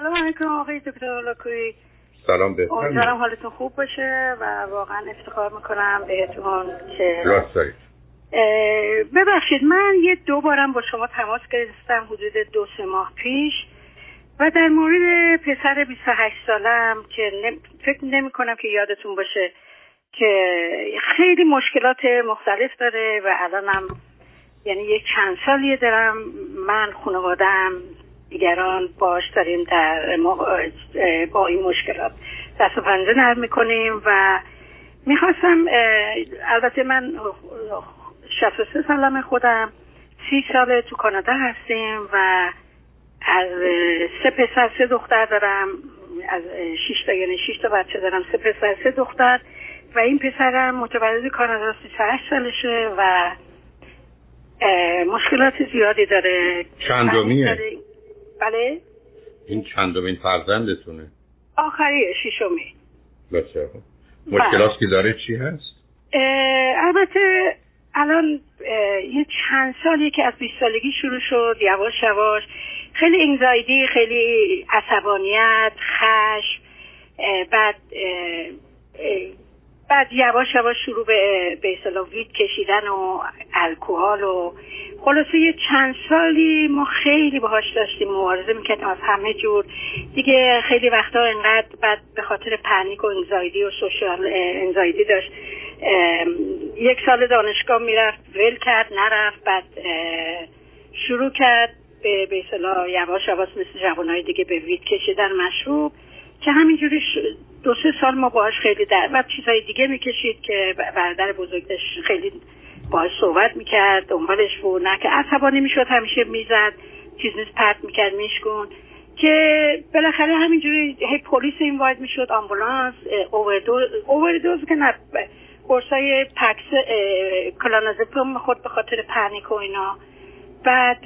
سلام علیکم آقای دکتر لاکوی سلام بهتر. امیدوارم حالتون خوب باشه و واقعا افتخار می‌کنم بهتون که راست دارید. ببخشید من یه دو بارم با شما تماس گرفتم حدود دو سه ماه پیش و در مورد پسر 28 سالم که فکر نمی کنم که یادتون باشه که خیلی مشکلات مختلف داره و الانم یعنی یک چند سالیه دارم. من خانوادم دیگران باش داریم در با این مشکلات. دست و پنجه نرم می‌کنیم و می‌خواستم البته من 63 سالم خودم. سی ساله تو کانادا هستیم و از سه پسر سه دختر دارم. از شش تا یعنی شش تا بچه دارم. سه پسر سه دختر و این پسرم متولد کانادا 38 سالشه و مشکلات زیادی داره. چندمیه؟ بله؟ این چندمین فرزندتونه. آخری ششمی. بسیار مشکلات که داره چی هست؟ البته الان یه چند سالی که از 20 سالگی شروع شد یواش یواش. خیلی انگزایدی خیلی عصبانیت خشم بعد بعد یواش یواش شروع به به وید کشیدن و الکل و خلاصه یه چند سالی ما خیلی باهاش داشتیم مبارزه می‌کردیم از همه جور. دیگه خیلی وقتا انقدر بعد به خاطر پنیک و انزایدی و سوشال انزایدی داشت. یک سال دانشگاه می‌رفت ول کرد نرفت بعد شروع کرد به به یواش یواش مثل جوانهای دیگه به وید کشیدن مشروب که همینجوری دو سه سال ما باهاش خیلی در و چیزهای دیگه می‌کشید که برادر بزرگش خیلی باهاش صحبت می‌کرد دنبالش بود نه که عصبانی می‌شد همیشه می‌زد چیز نیست پرت می‌کرد میشکن که بالاخره همینجوری هی پلیس این واید می‌شد آمبولانس اووردوز اووردوز که نه قرصای پکس کلانازپام خود به خاطر پنیک و اینا. بعد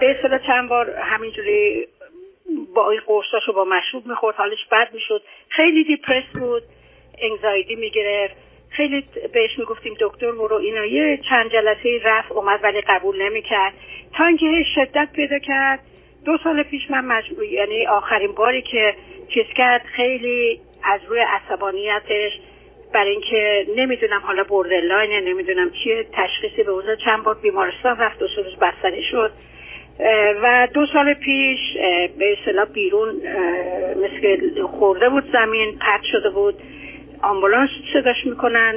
به اصطلاح چند بار همینجوری با این قرصاشو با مشروب می‌خورد حالش بد می‌شد. خیلی دیپرس بود انگزایدی می‌گرفت. خیلی بهش می‌گفتیم دکتر برو اینا. یه چند جلسه رفت اومد ولی قبول نمی‌کرد. تا اینکه شدت پیدا کرد. دو سال پیش من مجبور یعنی آخرین باری که چیز کرد خیلی از روی عصبانیتش برای اینکه نمی‌دونم حالا بردرلاینه نمی‌دونم چیه تشخیصی به اوضاع چند بار بیمارستان رفت دو روز بستری شد. و دو سال پیش به اصطلاح بیرون مثل خورده بود زمین پرد شده بود. آمبولانس صداش می‌کنن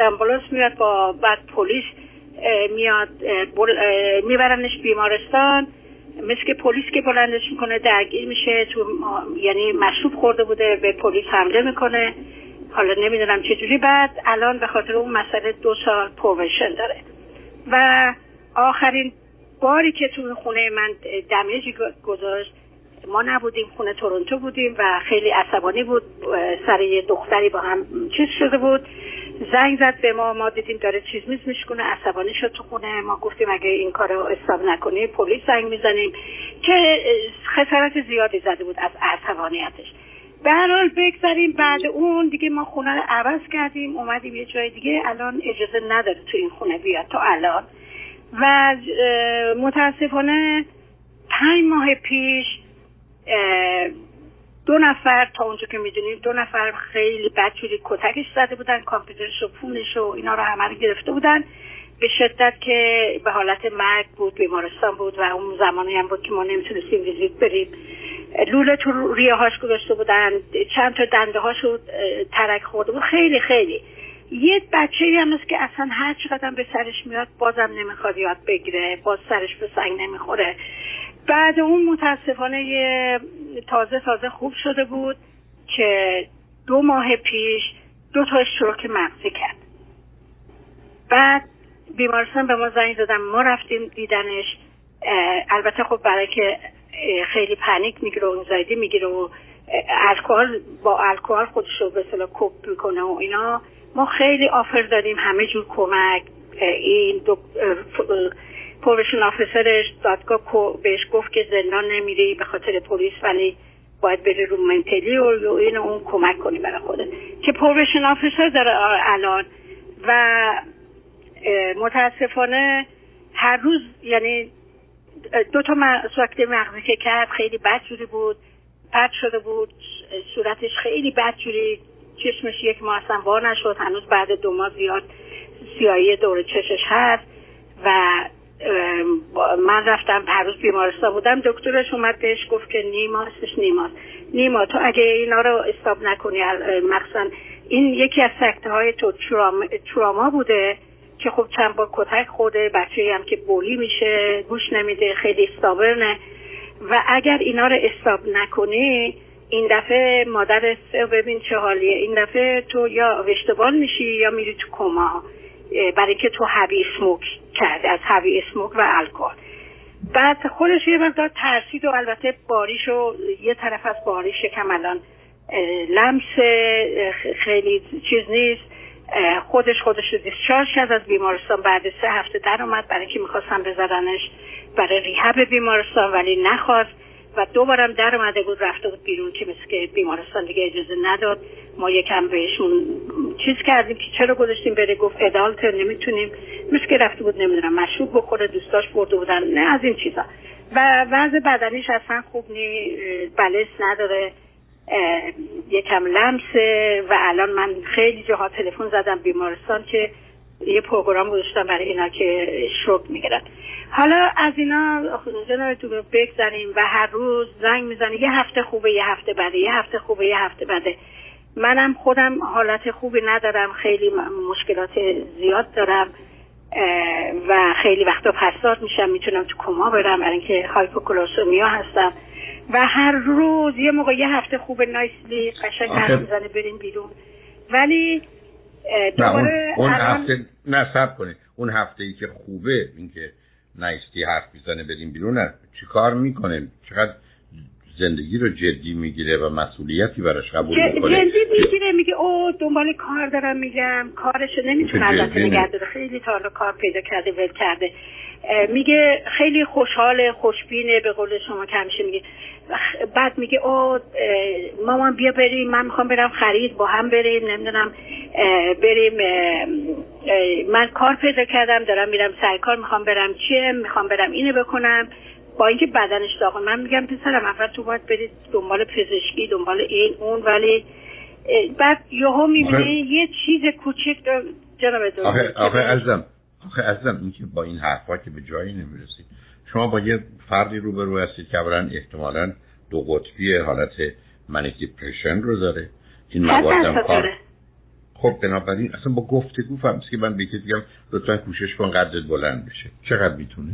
آمبولانس میاد با بعد پلیس میاد میبرنش بیمارستان. مثل که پلیس که بلندش می‌کنه درگیر میشه تو یعنی مشروب خورده بوده به پلیس حمله می‌کنه. حالا نمی‌دونم چجوری بعد الان به خاطر اون مسئله دو سال پروشن داره. و آخرین باری که تو خونه من دمیجی گذاشت. ما نبودیم خونه تورنتو بودیم و خیلی عصبانی بود. سر یه دختری با هم چیز شده بود. زنگ زد به ما ما دیدیم داره چیز میز میشکنه عصبانی شد تو خونه. ما گفتیم اگه این کار رو استاب نکنی پلیس زنگ می‌زنیم. که خسارت زیادی زده بود از عصبانیتش. به هر حال بگذاریم بعد اون. دیگه ما خونه رو عوض کردیم. اومدیم یه جای دیگه. الان اجازه نداره تو این خونه بیاد. تا الان و متاسفانه پنج ماه پیش دو نفر تا اونجا که می‌دونیم دو نفر خیلی بدجوری کتکش زده بودن کامپیوترش و پولش و اینا رو همه رو گرفته بودن به شدت که به حالت مرگ بود بیمارستان بود و اون زمانی هم بود که ما نمی‌تونستیم ویزیت بریم لوله تو ریه هاش گذاشته بودن چند تا دنده هاشو ترک خورده بود. خیلی خیلی. یه بچه هم هست که اصلا هر چقدر به سرش میاد بازم نمی‌خواد یاد بگیره. باز سرش به سنگ نمی‌خوره. بعد اون متاسفانه یه تازه تازه خوب شده بود که دو ماه پیش دو تا اشتراک مغزی کرد. بعد بیمارستان به ما زنگ دادم ما رفتیم دیدنش. البته خب برای که خیلی پنیک می‌گیره و انزایدی می‌گیره و الکل با الکل خودش رو به اصطلاح cope می‌کنه و اینا. ما خیلی offer داریم همه جور کمک این دو probation officer ش دادگاه بهش گفت که زندان نمیری به خاطر پلیس ولی باید بری رو mentally و این اون کمک کنی برای خودت. که probation officer داره الان و متاسفانه هر روز یعنی دو تا ساکت مغزی که کرد خیلی بد بود پرد شده بود صورتش خیلی بدجوری چشمش یک ماه اصلا وا نشد. هنوز بعد دو ماه زیاد سیایی دور چشش هست و من رفتم هر روز بیمارستان بودم دکترش اومد بهش گفت که نیماستش نیماست نیما تو اگه اینا رو استاب نکنی مخصوصا این یکی از سکته های تو تراما بوده که خب چند با کتک خورده بچه هم که بولی میشه گوش نمیده خیلی استابرنه و اگر اینا رو استاب نکنی این دفعه مادر ببین چه حالیه. این دفعه تو یا وشتبال میشی یا میری تو کما. برای که تو هوی اسموک کرده از هوی اسموک و الکل. بعد خودش یه مقدار ترسید و البته باریش و یه طرف از باریش کم الان لمس خیلی چیز نیست. خودش خودش رو دیسچارج کرد از بیمارستان. بعد سه هفته در اومد. برای اینکه می‌خواستم بذارنش برای ریهب بیمارستان ولی نخواست. و دوبارم در اومده بود رفته بود بیرون. که مثل که بیمارستان دیگه اجازه نداد. ما یکم بهشون چیز کردیم که چرا گذاشتیم بره؟ گفت ادالت نمی‌تونیم. مثل که رفته بود نمی‌دونم مشروب بخوره دوستاش برده بودن. نه از این چیزا. و وضع بدنیش اصلا خوب نی بلس نداره. یکم لمسه. و الان من خیلی جاها تلفن زدم بیمارستان که یه پروگرام گذاشتم برای اینا که شوک می‌گیرن. حالا از اینا جناب تو بگذاریم و هر روز زنگ می‌زنه یه هفته خوبه یه هفته بده یه هفته خوبه یه هفته بده. منم خودم حالت خوبی ندارم خیلی مشکلات زیاد دارم و خیلی وقتا پسات میشم می‌تونم تو کما برم برای اینکه هایپوکلاسومیا هستم. و هر روز یه موقع یه هفته خوب نایسلی قشنگ حرف می‌زنه بریم بیرون. ولی دوباره اون, اون هفته نه سب کنه اون هفته ای که خوبه اینکه نایستی حرف می‌زنه بریم بیرون نه. چی کار می‌کنه؟ چقدر زندگی رو جدی می‌گیره و مسئولیتی براش قبول می‌کنه. جدی می‌گیره میگه او دنبال کار دارم میگم کارشو نمی‌تونه البته نگه داره. خیلی تا کار پیدا کرده ول کرده. میگه خیلی خوشحال خوشبینه به قول شما که همیشه میگه. بعد میگه او مامان بیا بریم من می‌خوام برم خرید با هم بریم نمی‌دونم بریم من کار پیدا کردم دارم میرم سر کار می‌خوام برم چیه می‌خوام برم اینو بکنم. با اینکه بدنش داغه. من میگم پسرم اول تو باید برید دنبال پزشکی دنبال این اون ولی بعد یهو می‌بینه یه چیز کوچک جناب آخه آخه ازم آخه ازم اینکه با این حرفا که به جایی نمی‌رسید. شما با یه فردی روبرو هستید که اولا احتمالا دو قطبی حالت منیک دیپرشن رو داره. این مواد هم کار خب بنابراین اصلا با گفتگو فهمید که من بگید بگم لطفا کوشش کن قدرت بلند بشه. چقدر می‌تونه؟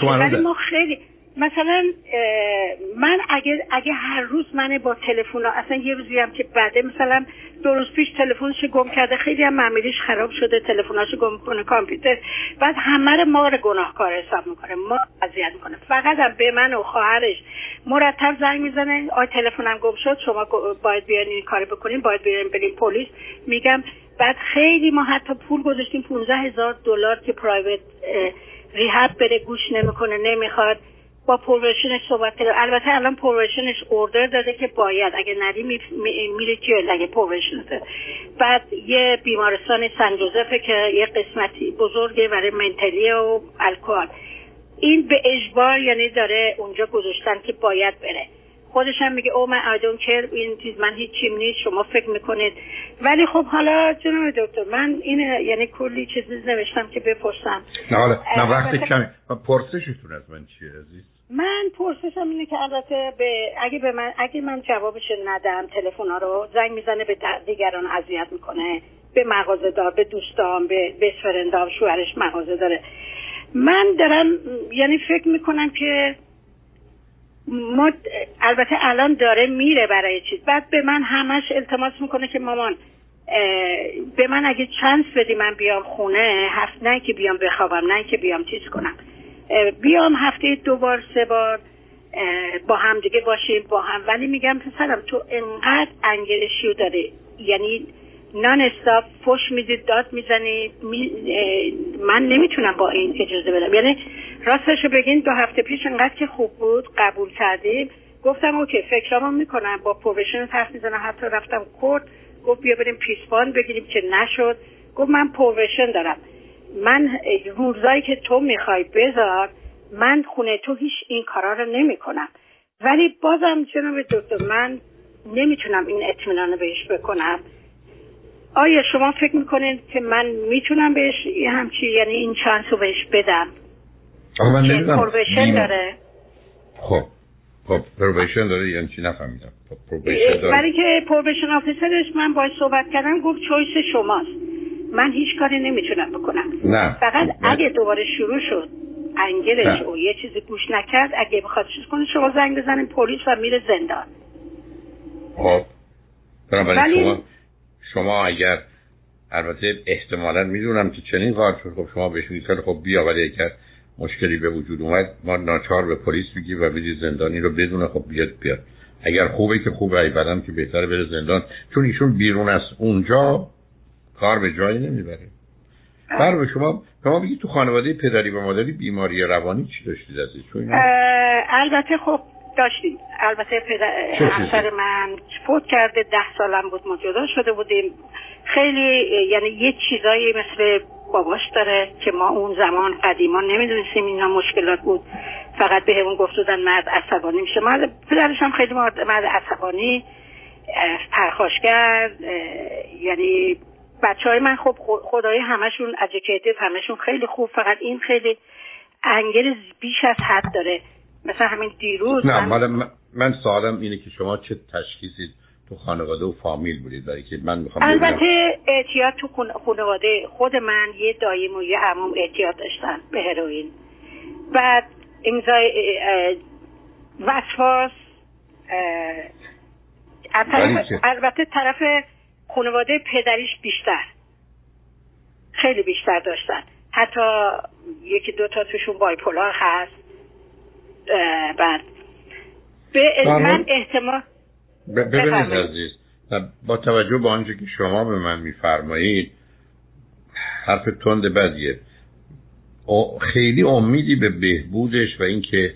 ولی ما خیلی مثلا من اگه اگه هر روز من با تلفن اصلا یه روزی هم که بعده مثلا دو روز پیش تلفنش گم کرده خیلی هم معمولیش خراب شده تلفناشو گم کنه کامپیوتر. بعد همه رو ما رو گناهکار حساب می‌کنه ما اذیت می‌کنه. فقط هم به من و خواهرش مرتب زنگ می‌زنه آی تلفنم گم شد شما باید بیاین این کار بکنین باید بیاین بریم پلیس. میگم بعد خیلی ما حتی پول گذاشتیم 15 هزار دلار که پرایوت ریهب بره گوش نمی‌کنه نمی‌خواد. با پروشنش صحبت کرد. البته الان پروشنش اوردر داده که باید. اگه ندی میره جل اگه پروشن بعد یه بیمارستان سن جوزفه که یه قسمتی بزرگه برای منتلی و الکل. این به اجبار یعنی داره اونجا گذاشتن که باید بره. خودش هم میگه او من آیدون کر این چیز من هیچیم نیست شما فکر می‌کنید. ولی خب حالا جناب دکتر من این یعنی کلی چیزی نوشتم که بپرسم. نه حالا نه وقت کمی. پرسشتون از من چیه عزیز؟ من پرسشم اینه که البته به اگه به من اگه من جوابش ندم تلفن رو زنگ می‌زنه به دیگران اذیت می‌کنه به مغازه دار به دوستان به به فرندام شوهرش مغازه داره. من دارم یعنی فکر می‌کنم که ما البته الان داره میره برای چیز. بعد به من همش التماس می‌کنه که مامان به من اگه چانس بدی من بیام خونه هفت نه که بیام بخوابم نه که بیام چیز کنم. بیام هفته دو بار سه بار با هم دیگه باشیم با هم. ولی میگم پسرم تو انقدر انگرشیو داره یعنی نان استاپ فش می‌دید داد می‌زنی من نمی‌تونم با این اجازه بدم. یعنی راستشو بگین دو هفته پیش انقدر که خوب بود قبول کردیم. گفتم اوکی فکرامو می‌کنم. با پروفشن حرف می‌زنم. حتی رفتم کورت. گفت بیا بریم پیسبان بگیریم که نشد. گفت من پروفشن دارم. من روزایی که تو می‌خوای بذار من خونه تو هیچ این کارا رو نمی‌کنم. ولی بازم جناب دکتر من نمی‌تونم این اطمینان بهش بکنم. آیا شما فکر می‌کنید که من می‌تونم بهش همچی یعنی این چانس رو بهش بدم؟ من پروبیشن داره. خب. خب probation داره یعنی چی؟ نفهمیدم. probation داره. برای که probation officer ش من باید صحبت کردم گفت choice شماست. من هیچ کاری نمی‌تونم بکنم. نه. فقط اگه دوباره شروع شد anger ش و یه چیزی گوش نکرد اگه بخواد چیز کنه شما زنگ بزنین پلیس و میره زندان. خب. ولی شما شما اگر البته احتمالا می‌دونم که چنین کار شد. خب شما بهش میگید خب بیا ولی اگر مشکلی به وجود اومد ما ناچار به پلیس میگیم و بدی زندانی رو بدونه خب بیاد بیاد. اگر خوبه که خوبه ای بدم که بهتره بره زندان. چون ایشون بیرون از اونجا کار به جایی نمی‌بره. بر به شما شما بگید تو خانواده پدری و مادری بیماری روانی چی داشتید ازش البته خب داشتیم. البته پدر همسر من فوت کرده ده سالم بود ما جدا شده بودیم. خیلی یعنی یه چیزایی مثل باباش داره که ما اون زمان قدیما نمی‌دونستیم اینا مشکلات بود. فقط به همون گفت بودن مرد عصبانی میشه. مرد پدرش هم خیلی مرد عصبانی پرخاشگر یعنی بچه های من خب خدای همشون اجکیتیو همشون خیلی خوب. فقط این خیلی انگل بیش از حد داره. مثلا همین دیروز نه من, من سوالم اینه که شما چه تشخیصی تو خانواده و فامیل بودید؟ برای که من می‌خوام البته اعتیاد تو خانواده خود من یه دایم و یه عموم اعتیاد داشتن به هروئین. بعد امضای وسواس البته طرف خانواده پدریش بیشتر. خیلی بیشتر داشتن. حتی یکی دو تا توشون بایپولار هست. بعد. به من احتمال ببینید عزیز با توجه به آنچه که شما به من میفرمایید حرف تند بدیه. خیلی امیدی به بهبودش و اینکه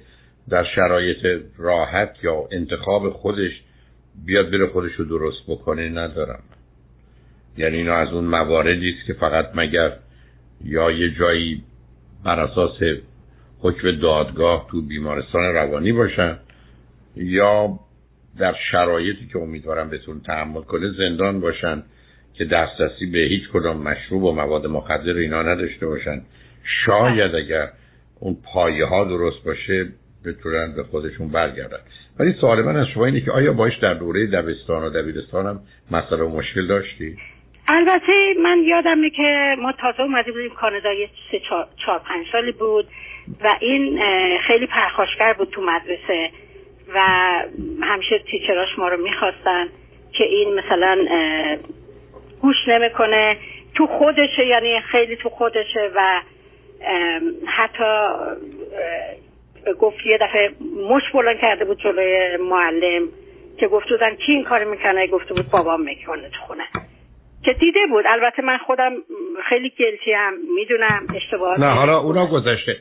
در شرایط راحت یا انتخاب خودش بیاد بره خودش رو درست بکنه ندارم. یعنی اینا از اون مواردی است که فقط مگر یا یه جایی بر اساس حکم دادگاه تو بیمارستان روانی باشن یا در شرایطی که امیدوارم بتون تحمل کنه زندان باشن که دسترسی به هیچ کدام مشروب و مواد مخدر اینا نداشته باشن شاید اگر اون پایه ها درست باشه بتونن به خودشون برگردن ولی سوال من از شما اینه که آیا باش در دوره دبستان و دبیرستان هم مسئله مشکل داشتی؟ البته من یادمه که ما تازه اومده بودیم کانادا یه سه چهار پنج سالی بود و این خیلی پرخاشگر بود تو مدرسه و همیشه تیچراش ما رو می‌خواستن که این مثلا گوش نمی‌کنه. تو خودشه یعنی خیلی تو خودشه و حتی گفت یه دفعه مش بلند کرده بود جلوی معلم که گفت بودن کی این کار می‌کنه؟ گفته بود بابام می‌کنه تو خونه. که دیده بود. البته من خودم خیلی guilty هم می‌دونم اشتباه نه حالا اونا گذشته.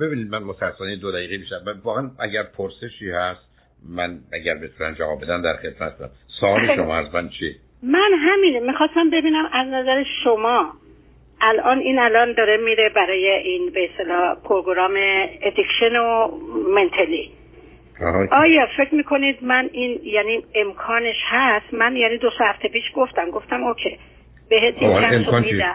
ببینید من متاسفانه دو دقیقه بیشتر. واقعا اگر پرسشی هست من اگر بتونم جواب بدم در خدمتم سوال شما از من چی؟ من همینه. می‌خواستم ببینم از نظر شما الان این الان داره میره برای این به اصطلاح program addiction و mentally آیا فکر می‌کنید من این یعنی امکانش هست؟ من یعنی دو هفته پیش گفتم گفتم okay بهت این امکان میدم.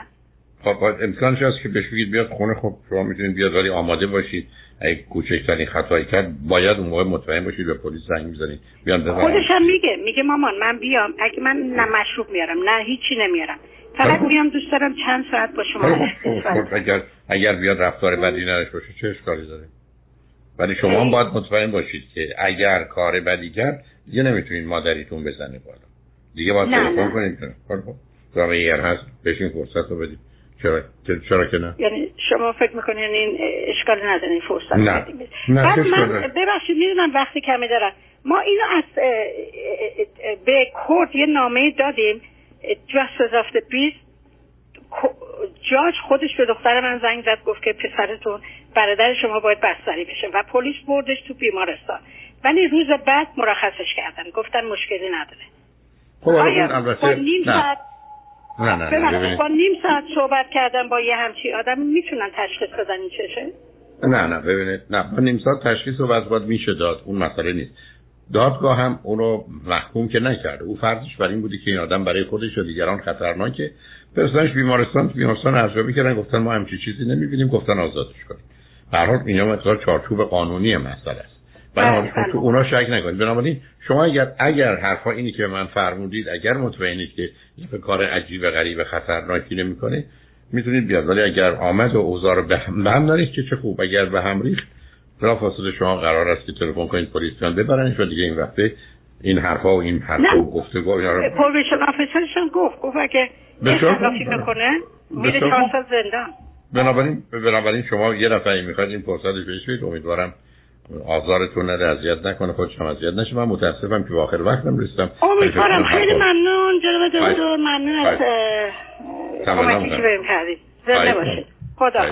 خب امکانش هست که بهش بگید بیاد خونه خب شما می‌تونید بیاد ولی آماده باشید. اگه کوچکترین خطایی کرد باید اون موقع مطمئن باشید به پلیس زنگ می‌زنید بیان خودش هم میگه میگه مامان من بیام. اگه من نه مشروب میارم نه هیچی نمیارم. فقط میام دوست دارم چند ساعت با شما خب اگر اگر بیاد رفتار بدی نداشته باشه چه اشکالی داره؟ ولی شما هم باید مطمئن باشید که اگر کار بدی کرد دیگه نمی‌تونید مادریتون بزنه بالا. دیگه باید تلفن کنید. خب اگر هست بشین فرصت رو بدید. چرا چرا که نه؟ یعنی شما فکر می‌کنین این اشکال نداره این فرصت نه. نه من ببخشید می‌دونم وقتی کمی دارم. ما اینو از به کورت یه نامه دادیم. Just of the جاج خودش به دختر من زنگ زد گفت که پسرتون برادر شما باید بستری بشه و پلیس بردش تو بیمارستان. ولی روز بعد مرخصش کردن. گفتن مشکلی نداره. خب آیا با نیم ساعت نه نه, با نیم ساعت صحبت کردن با یه همچی آدم می‌تونن تشخیص بدن این چشه نه نه ببینید. نه با نیم ساعت تشخیص و وضع میشه داد. اون مسئله نیست. دادگاه هم اونو محکوم که نکرده. او فرضش بر این بودی که این آدم برای خودش و دیگران خطرناکه. فرستنش بیمارستان بیمارستان ارزیابی کردن گفتن ما همچی چیزی نمی‌بینیم گفتن آزادش کنیم. هر حال اینا مثلا چارچوب قانونی مسئله است. بنابراین بله، تو بله. اونا شک نکنید. بنابراین شما اگر اگر حرفا اینی که من فرمودید اگر مطمئنید که این کار عجیب غریب خطرناکی نمی‌کنه می‌تونید بیاد. ولی اگر آمد و اوزار به هم دارید که چه خوب. اگر به هم ریخت بلا فاصله شما قرار است که تلفن کنید پلیس بیان ببرنش و دیگه این وقته این حرفا و این حرفا و گفتگو. اینا رو پرویشن آفیسرشون گفت گفت اگه خلافی بکنه میره چهار سال زندان. بنابراین بنابراین شما یه دفعه می‌خواید این فرصتش بهش بدید امیدوارم آزارتون نده اذیت نکنه خودش هم اذیت نشه. من متاسفم که آخر وقتم رسیدم. امیدوارم. خیلی ممنون. جناب دکتر. ممنون از کمکی که بهم کردید زنده باشید. خدا